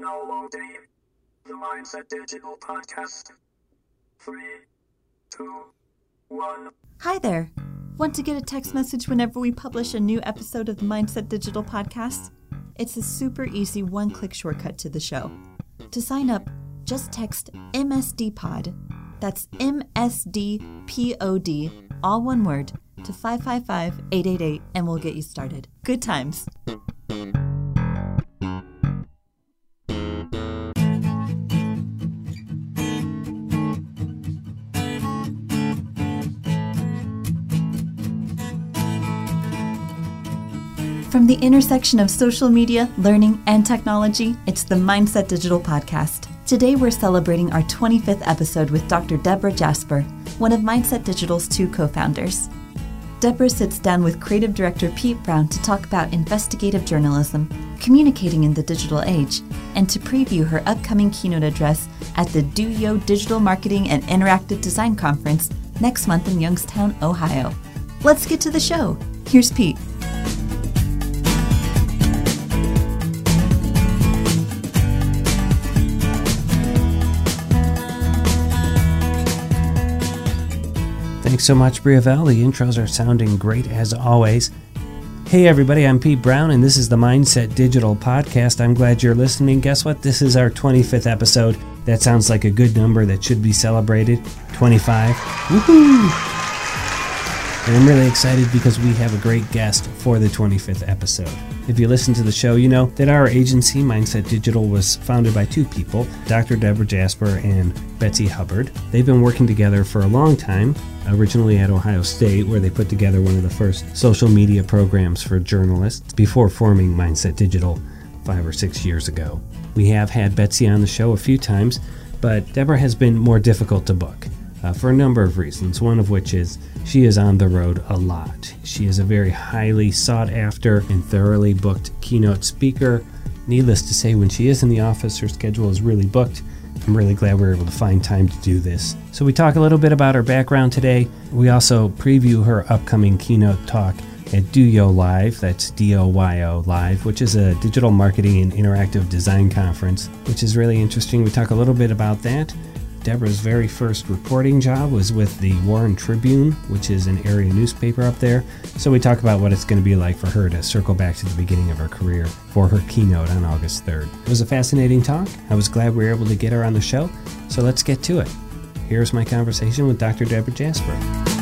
The Mindset Digital podcast. Three, two, one. Hi there. Want to get a text message whenever we publish a new episode of the Mindset Digital podcast? It's a super easy one click shortcut to the show. To sign up, just text MSDPOD. That's MSDPOD, all one word, to 555 888 and we'll get you started. Good times. From the intersection of social media, learning, and technology, it's the Mindset Digital Podcast. Today we're celebrating our 25th episode with Dr. Deborah Jasper, one of Mindset Digital's two co founders. Deborah sits down with creative director Pete Brown to talk about investigative journalism, communicating in the digital age, and to preview her upcoming keynote address at the DoYo Digital Marketing and Interactive Design Conference next month in Youngstown, Ohio. Let's get to the show. Here's Pete. Thanks so much, Briavel. The intros are sounding great as always. Hey, everybody, I'm Pete Brown, and this is the Mindset Digital Podcast. I'm glad you're listening. Guess what? This is our 25th episode. That sounds like a good number that should be celebrated. 25. Woohoo! And I'm really excited because we have a great guest for the 25th episode. If you listen to the show, you know that our agency, Mindset Digital, was founded by two people, Dr. Deborah Jasper and Betsy Hubbard. They've been working together for a long time, originally at Ohio State, where they put together one of the first social media programs for journalists before forming Mindset Digital five or six years ago. We have had Betsy on the show a few times, but Deborah has been more difficult to book uh, for a number of reasons, one of which is she is on the road a lot. She is a very highly sought after and thoroughly booked keynote speaker. Needless to say, when she is in the office, her schedule is really booked. I'm really glad we are able to find time to do this. So, we talk a little bit about her background today. We also preview her upcoming keynote talk at DoYo Live, that's D O Y O Live, which is a digital marketing and interactive design conference, which is really interesting. We talk a little bit about that. Deborah's very first reporting job was with the Warren Tribune, which is an area newspaper up there. So we talk about what it's going to be like for her to circle back to the beginning of her career for her keynote on August 3rd. It was a fascinating talk. I was glad we were able to get her on the show. So let's get to it. Here's my conversation with Dr. Deborah Jasper.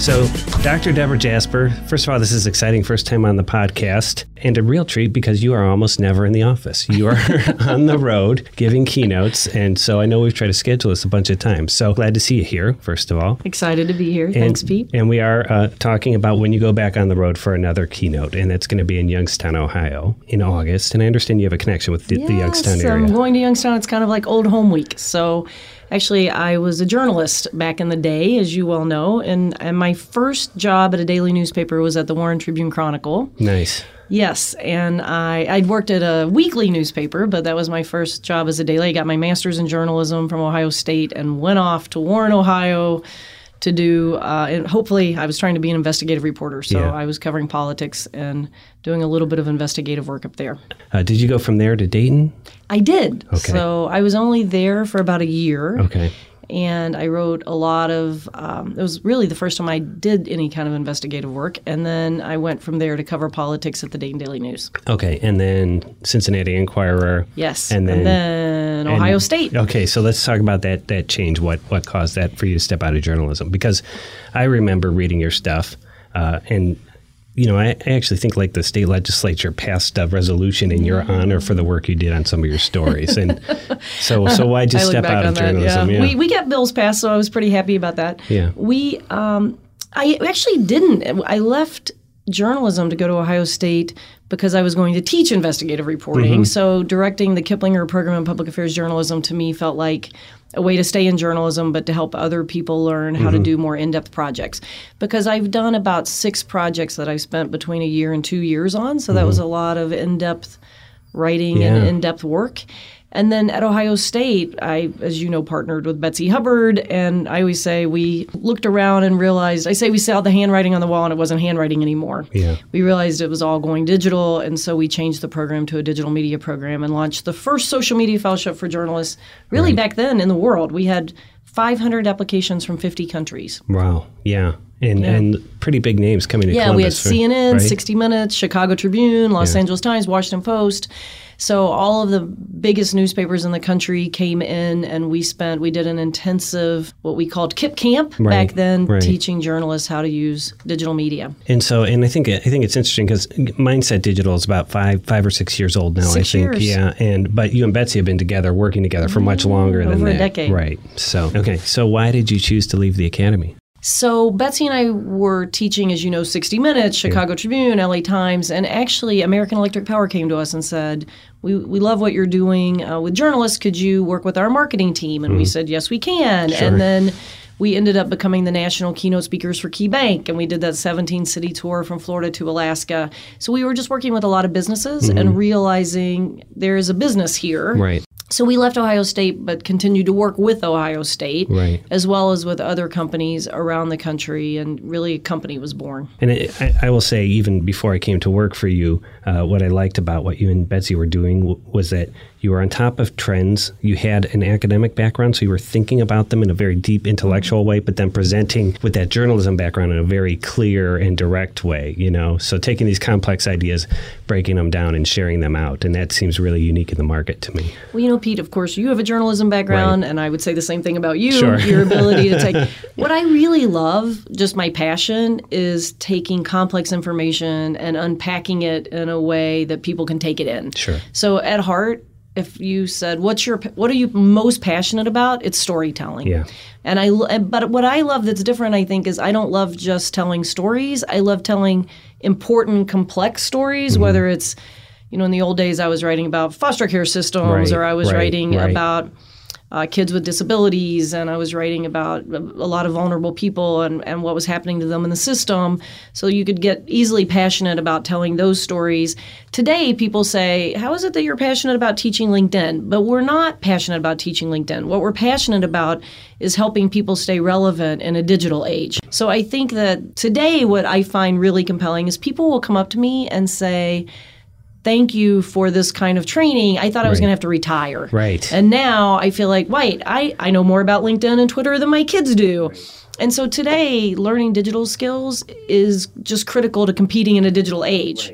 So, Dr. Deborah Jasper, first of all, this is exciting. First time on the podcast, and a real treat because you are almost never in the office. You are on the road giving keynotes. And so I know we've tried to schedule this a bunch of times. So glad to see you here, first of all. Excited to be here. And, Thanks, Pete. And we are uh, talking about when you go back on the road for another keynote, and that's going to be in Youngstown, Ohio in August. And I understand you have a connection with the, yes, the Youngstown area. I'm going to Youngstown. It's kind of like old home week. So Actually, I was a journalist back in the day, as you well know, and, and my first job at a daily newspaper was at the Warren Tribune Chronicle. Nice. Yes, and I I'd worked at a weekly newspaper, but that was my first job as a daily. I got my master's in journalism from Ohio State and went off to Warren, Ohio to do, uh, and hopefully, I was trying to be an investigative reporter. So Yeah. I was covering politics and doing a little bit of investigative work up there. Uh, did you go from there to Dayton? I did. Okay. So I was only there for about a year. Okay. And I wrote a lot of, um, it was really the first time I did any kind of investigative work. And then I went from there to cover politics at the Dayton Daily News. Okay. And then Cincinnati Enquirer. Yes. And then, then Ohio and- State. Okay, so let's talk about that that change. What what caused that for you to step out of journalism? Because I remember reading your stuff, uh, and you know, I, I actually think like the state legislature passed a resolution in your honor for the work you did on some of your stories, and so so why just step out of that, journalism? Yeah. We, we got bills passed, so I was pretty happy about that. Yeah. We, um, I actually didn't. I left journalism to go to Ohio State because I was going to teach investigative reporting. Mm-hmm. So directing the Kiplinger program in public affairs journalism to me felt like a way to stay in journalism, but to help other people learn how to Mm-hmm. do more in-depth projects. Because I've done about six projects that I've spent between a year and two years on, so that was a lot of in-depth writing and Mm-hmm. In-depth work. And then at Ohio State, I, as you know, partnered with Betsy Hubbard. And I always say we looked around and realized, I say we saw the handwriting on the wall and it wasn't handwriting anymore. Yeah. We realized it was all going digital. And so we changed the program to a digital media program and launched the first social media fellowship for journalists, really back then in the world. We had 500 applications from 50 countries. Wow. Yeah. And and pretty big names coming to Yeah, we had Columbus. for- CNN, right? 60 Minutes, Chicago Tribune, Los Yeah. Angeles Times, Washington Post. So all of the biggest newspapers in the country came in, and we spent we did an intensive what we called KIP camp Right, back then, right. teaching journalists how to use digital media. And so, and I think I think it's interesting because Mindset Digital is about five five or six years old now. Six I think, years. yeah. And but you and Betsy have been together, working together for much mm, longer than over a that, decade. right? So, okay. So, why did you choose to leave the academy? So Betsy and I were teaching, as you know, 60 Minutes, Chicago Tribune, LA Times, and actually American Electric Power came to us and said, "We we love what you're doing uh, with journalists. Could you work with our marketing team?" And we said, "Yes, we can." And then we ended up becoming the national keynote speakers for Key Bank, and we did that 17 city tour from Florida to Alaska. So we were just working with a lot of businesses and realizing there is a business here. Right. So we left Ohio State, but continued to work with Ohio State, Right. as well as with other companies around the country, and really a company was born. And it, I, I will say, even before I came to work for you, uh, what I liked about what you and Betsy were doing w- was that you were on top of trends. You had an academic background, so you were thinking about them in a very deep intellectual way, but then presenting with that journalism background in a very clear and direct way. You know, so taking these complex ideas, breaking them down, and sharing them out, and that seems really unique in the market to me. Well, you know, Pete, of course, you have a journalism background, and I would say the same thing about you. Sure. Your ability to take. what I really love, just my passion, is taking complex information and unpacking it in a way that people can take it in. Sure. So at heart, if you said, "What's your what are you most passionate about?" It's storytelling. Yeah. And I but what I love that's different, I think, is I don't love just telling stories. I love telling important, complex stories. Mm-hmm. Whether it's, you know, in the old days, I was writing about foster care systems, Right, or I was right, writing right. about uh, kids with disabilities, and I was writing about a, lot of vulnerable people and, and what was happening to them in the system. So you could get easily passionate about telling those stories. Today, people say, How is it that you're passionate about teaching LinkedIn? But we're not passionate about teaching LinkedIn. What we're passionate about is helping people stay relevant in a digital age. So I think that today, what I find really compelling is people will come up to me and say, Thank you for this kind of training. I thought I was Right. going to have to retire. Right. And now I feel like, wait, I, I know more about LinkedIn and Twitter than my kids do. And so today, learning digital skills is just critical to competing in a digital age.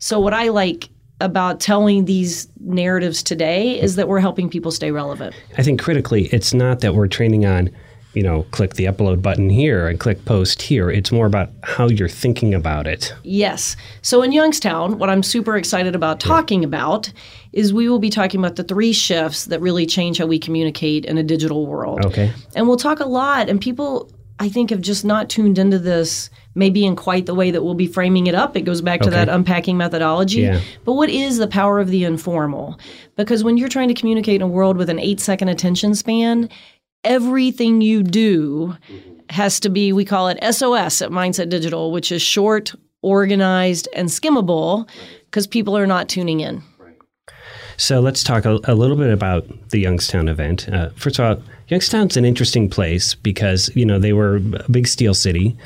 So, what I like about telling these narratives today is that we're helping people stay relevant. I think critically, it's not that we're training on, you know, click the upload button here and click post here. It's more about how you're thinking about it. Yes. So in Youngstown, what I'm super excited about talking about is we will be talking about the three shifts that really change how we communicate in a digital world. Okay. And we'll talk a lot, and people, I think, have just not tuned into this maybe in quite the way that we'll be framing it up. It goes back to Okay. that unpacking methodology. Yeah. But what is the power of the informal? Because when you're trying to communicate in a world with an eight second attention span, everything you do has to be, we call it SOS at Mindset Digital, which is short, organized, and skimmable because people are not tuning in. So let's talk a, a little bit about the Youngstown event. Uh, first of all, Youngstown's an interesting place because you know they were a big steel city.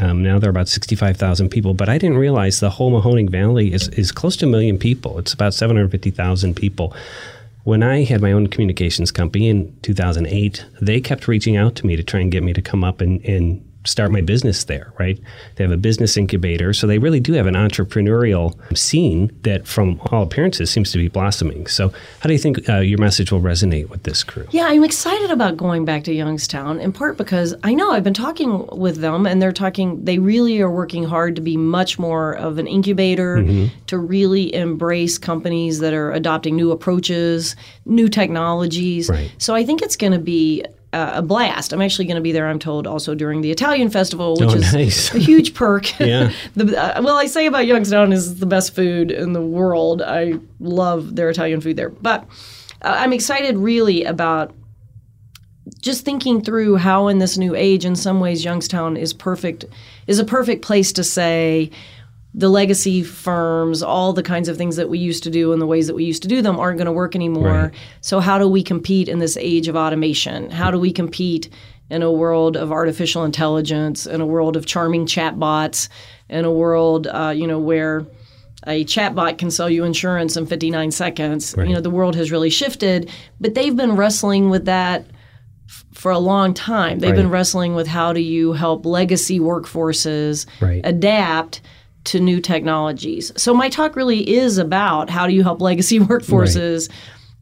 Um, now they're about sixty-five thousand people, but I didn't realize the whole Mahoning Valley is is close to a million people. It's about seven hundred fifty thousand people. When I had my own communications company in 2008, they kept reaching out to me to try and get me to come up and, and start my business there, right? They have a business incubator. So they really do have an entrepreneurial scene that, from all appearances, seems to be blossoming. So, how do you think uh, your message will resonate with this crew? Yeah, I'm excited about going back to Youngstown in part because I know I've been talking with them and they're talking, they really are working hard to be much more of an incubator, to really embrace companies that are adopting new approaches, new technologies. Right. So I think it's going to be uh, a blast. I'm actually going to be there, I'm told, also during the Italian festival, which Oh, is nice. a huge perk. Yeah. the, uh, well, I say about Youngstown is the best food in the world. I love their Italian food there. But uh, I'm excited really about just thinking through how in this new age in some ways Youngstown is perfect is a perfect place to say the legacy firms, all the kinds of things that we used to do and the ways that we used to do them aren't going to work anymore. Right. So, how do we compete in this age of automation? How do we compete in a world of artificial intelligence, in a world of charming chatbots, in a world, uh, you know, where a chatbot can sell you insurance in 59 seconds? Right. You know, the world has really shifted, but they've been wrestling with that f- for a long time. They've been wrestling with how do you help legacy workforces Right. adapt to new technologies. So my talk really is about how do you help legacy workforces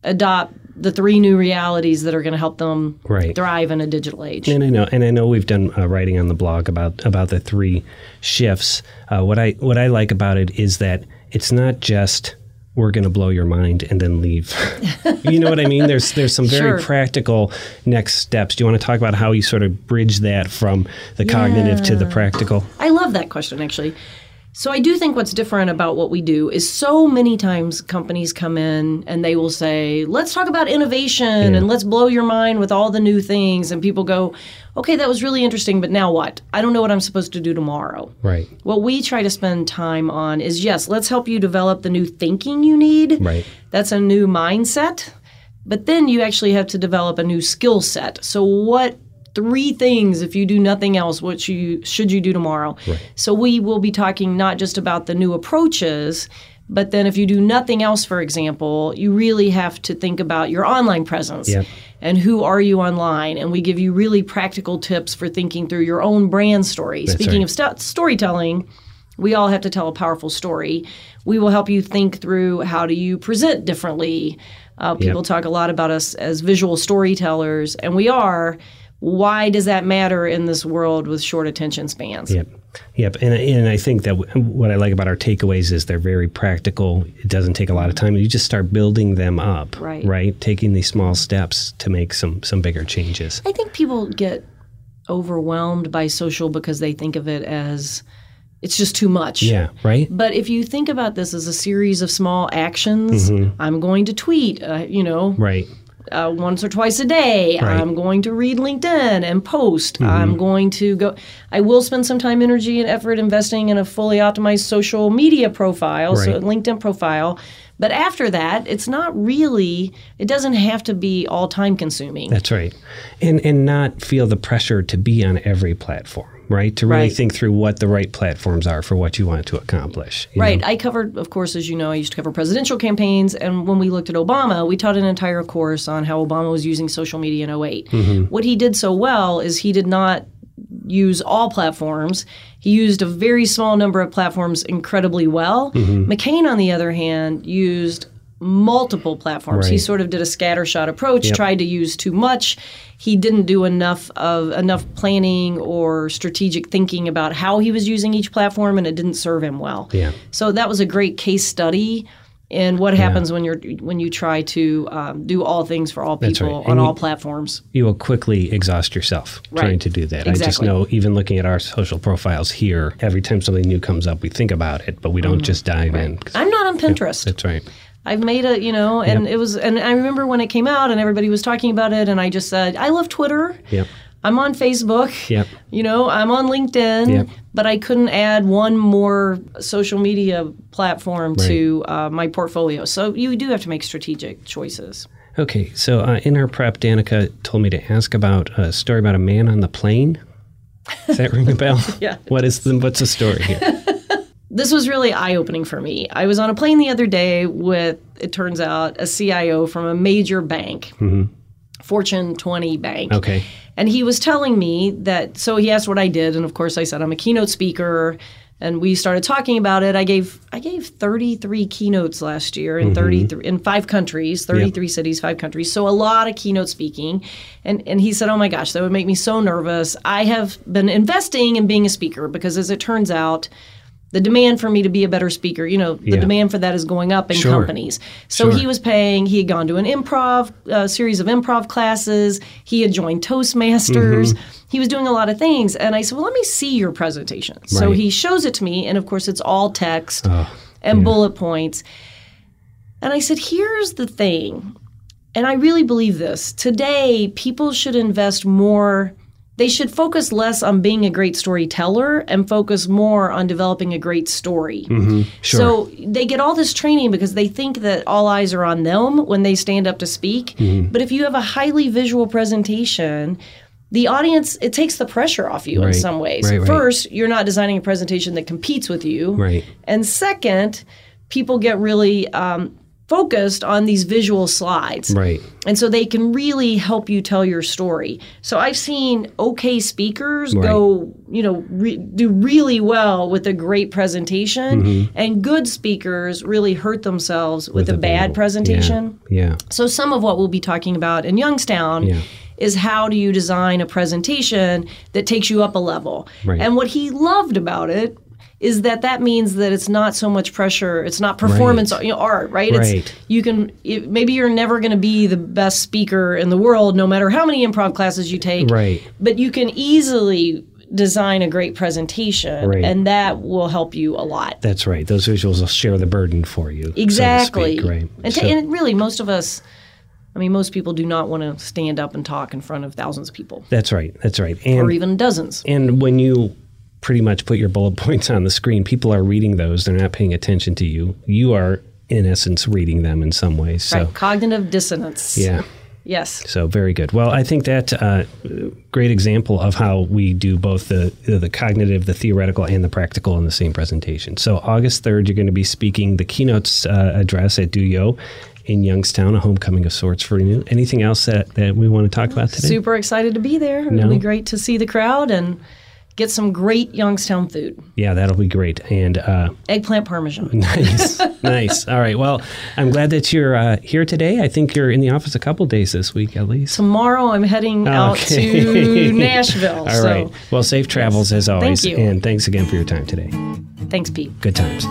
adopt the three new realities that are going to help them Right. thrive in a digital age. And I know, and I know we've done uh, writing on the blog about about the three shifts. Uh, what I what I like about it is that it's not just we're going to blow your mind and then leave. you know what I mean? There's there's some very Sure. practical next steps. Do you want to talk about how you sort of bridge that from the cognitive to the practical? I love that question actually. So I do think what's different about what we do is so many times companies come in and they will say, "Let's talk about innovation and let's blow your mind with all the new things." And people go, "Okay, that was really interesting, but now what? I don't know what I'm supposed to do tomorrow." Right. What we try to spend time on is yes, let's help you develop the new thinking you need. Right. That's a new mindset. But then you actually have to develop a new skill set. So what three things if you do nothing else what you should you do tomorrow? So we will be talking not just about the new approaches but then if you do nothing else for example, you really have to think about your online presence. Yep. And who are you online? And we give you really practical tips for thinking through your own brand story. Speaking right. of st- storytelling, we all have to tell a powerful story. We will help you think through how do you present differently. Uh, people talk a lot about us as visual storytellers, and we are. Why does that matter in this world with short attention spans? Yep. Yep. And, and I think that w- what I like about our takeaways is they're very practical. It doesn't take a lot of time. You just start building them up. Right. Right. Taking these small steps to make some some bigger changes. I think people get overwhelmed by social because they think of it as it's just too much. Yeah. Right. But if you think about this as a series of small actions, I'm going to tweet, uh, you know, Right. Uh, once or twice a day. Right. I'm going to read LinkedIn and post. Mm-hmm. I'm going to go. I will spend some time, energy, and effort investing in a fully optimized social media profile, so Right. LinkedIn profile. But after that, it's not really. It doesn't have to be all time consuming. That's right. And and not feel the pressure to be on every platform. Right. To really Right. think through what the right platforms are for what you want to accomplish. Right. know? I covered, of course, as you know, I used to cover presidential campaigns. And when we looked at Obama, we taught an entire course on how Obama was using social media in 8 Mm-hmm. What he did so well is he did not use all platforms. He used a very small number of platforms incredibly well. Mm-hmm. McCain, on the other hand, used multiple platforms. He sort of did a scattershot approach, tried to use too much. He didn't do enough of enough planning or strategic thinking about how he was using each platform and it didn't serve him well. Yeah. So that was a great case study in what happens when you're when you try to um, do all things for all people right. on And all platforms. you will quickly exhaust yourself Right. trying to do that. Exactly. I just know, even looking at our social profiles here, every time something new comes up, we think about it, but we don't Mm-hmm. just dive in. I'm not on Pinterest. That's right. I've made a, you know, and it was, and I remember when it came out and everybody was talking about it, and I just said, I love Twitter. Yep. I'm on Facebook. Yep. You know, I'm on LinkedIn. Yep. But I couldn't add one more social media platform to uh, my portfolio. So you do have to make strategic choices. Okay, so uh, in her prep, Danica told me to ask about a story about a man on the plane. Does that ring a bell? Yeah. What is the what's the story here? This was really eye opening for me. I was on a plane the other day with, it turns out, a CIO from a major bank, mm-hmm. Fortune 20 bank. Okay. And he was telling me that, so he asked what I did. And of course, I said, I'm a keynote speaker. And we started talking about it. I gave I gave 33 keynotes last year in mm-hmm. 33 in five countries, 33 cities, five countries. So a lot of keynote speaking. And and he said, "Oh my gosh, that would make me so nervous. I have been investing in being a speaker because as it turns out, the demand for me to be a better speaker, you know, the Yeah. demand for that is going up in Sure. companies. So Sure. he was paying, he had gone to an improv uh, series of improv classes, he had joined Toastmasters. He was doing a lot of things. And I said, Well, let me see your presentation. So he shows it to me. And of course, it's all text and bullet points. And I said, Here's the thing. And I really believe this. Today, people should invest more they should focus less on being a great storyteller and focus more on developing a great story. Mm-hmm. Sure. So they get all this training because they think that all eyes are on them when they stand up to speak. Mm-hmm. But if you have a highly visual presentation, the audience it takes the pressure off you in some ways. Right, right. First, you're not designing a presentation that competes with you. Right. And second, people get really um, focused on these visual slides. Right. And so they can really help you tell your story. So I've seen okay speakers Right. go, you know, re- do really well with a great presentation, Mm-hmm. and good speakers really hurt themselves with, a, bad presentation. Yeah. So some of what we'll be talking about in Youngstown Yeah. is how do you design a presentation that takes you up a level. Right. And what he loved about it is that that means that it's not so much pressure it's not performance Right. you know, art right Right. it's you can it, maybe you're never going to be the best speaker in the world no matter how many improv classes you take Right. but you can easily design a great presentation Right. and that will help you a lot That's right. Those visuals will share the burden for you. so Exactly. speak, right. And, So- t- and really, most of us, I mean, most people do not want to stand up and talk in front of thousands of people, that's right. That's right. And or even dozens. And when you pretty much put your bullet points on the screen, people are reading those. They're not paying attention to you. You are, in essence, reading them in some ways. So, right? Cognitive dissonance. yeah. Yes. So very good. Well, I think that uh, great example of how we do both the the cognitive, the theoretical, and the practical in the same presentation. So August third, you're going to be speaking the keynotes uh, address at DoYo in Youngstown, a homecoming of sorts for you. Anything else that, that we want to talk about today? Super excited to be there. No? It'll be great to see the crowd and get some great Youngstown food. Yeah, that'll be great. And uh, Eggplant parmesan. nice, nice. All right. Well, I'm glad that you're uh, here today. I think you're in the office a couple days this week at least. Tomorrow I'm heading out to Nashville. All so right. Well, safe travels as always. Thank you. And thanks again for your time today. thanks, Pete. Good times.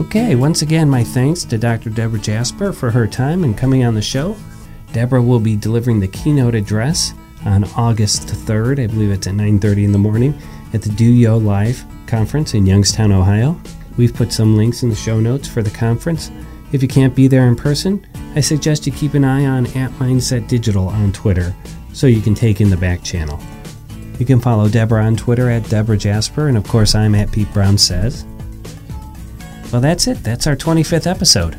Okay, once again, my thanks to Dr. Deborah Jasper for her time and coming on the show. Deborah will be delivering the keynote address on August 3rd. I believe it's at 9:30 in the morning at the Do Yo Live conference in Youngstown, Ohio. We've put some links in the show notes for the conference. If you can't be there in person, I suggest you keep an eye on at Mindset Digital on Twitter so you can take in the back channel. You can follow Deborah on Twitter at Deborah Jasper, and of course, I'm at Pete Brown Says. Well, that's it. That's our 25th episode.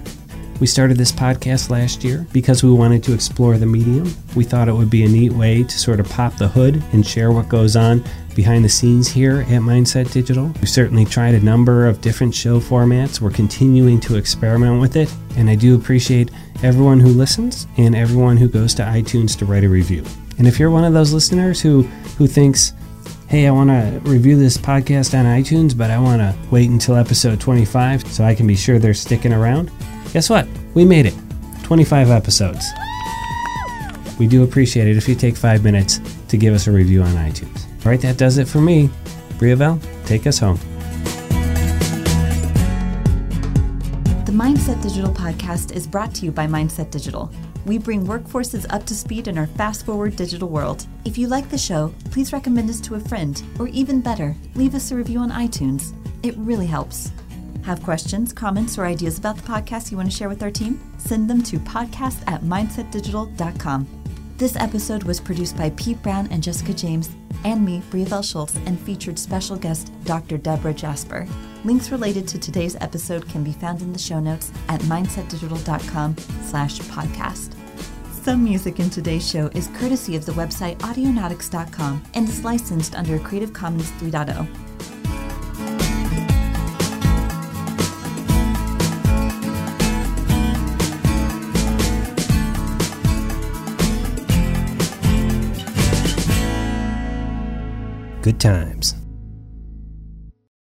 We started this podcast last year because we wanted to explore the medium. We thought it would be a neat way to sort of pop the hood and share what goes on behind the scenes here at Mindset Digital. We've certainly tried a number of different show formats. We're continuing to experiment with it, and I do appreciate everyone who listens and everyone who goes to iTunes to write a review. And if you're one of those listeners who who thinks, hey, I want to review this podcast on iTunes, but I want to wait until episode 25 so I can be sure they're sticking around. Guess what? We made it. 25 episodes. We do appreciate it if you take five minutes to give us a review on iTunes. All right, that does it for me. Briavel, take us home. The Mindset Digital podcast is brought to you by Mindset Digital. We bring workforces up to speed in our fast forward digital world. If you like the show, please recommend us to a friend, or even better, leave us a review on iTunes. It really helps. Have questions, comments, or ideas about the podcast you want to share with our team? Send them to podcast at mindsetdigital.com. This episode was produced by Pete Brown and Jessica James, and me, Briavel Schultz, and featured special guest Dr. Deborah Jasper. Links related to today's episode can be found in the show notes at mindsetdigital.com slash podcast. Some music in today's show is courtesy of the website audionautix.com and is licensed under Creative Commons oh. 3.0. Good times.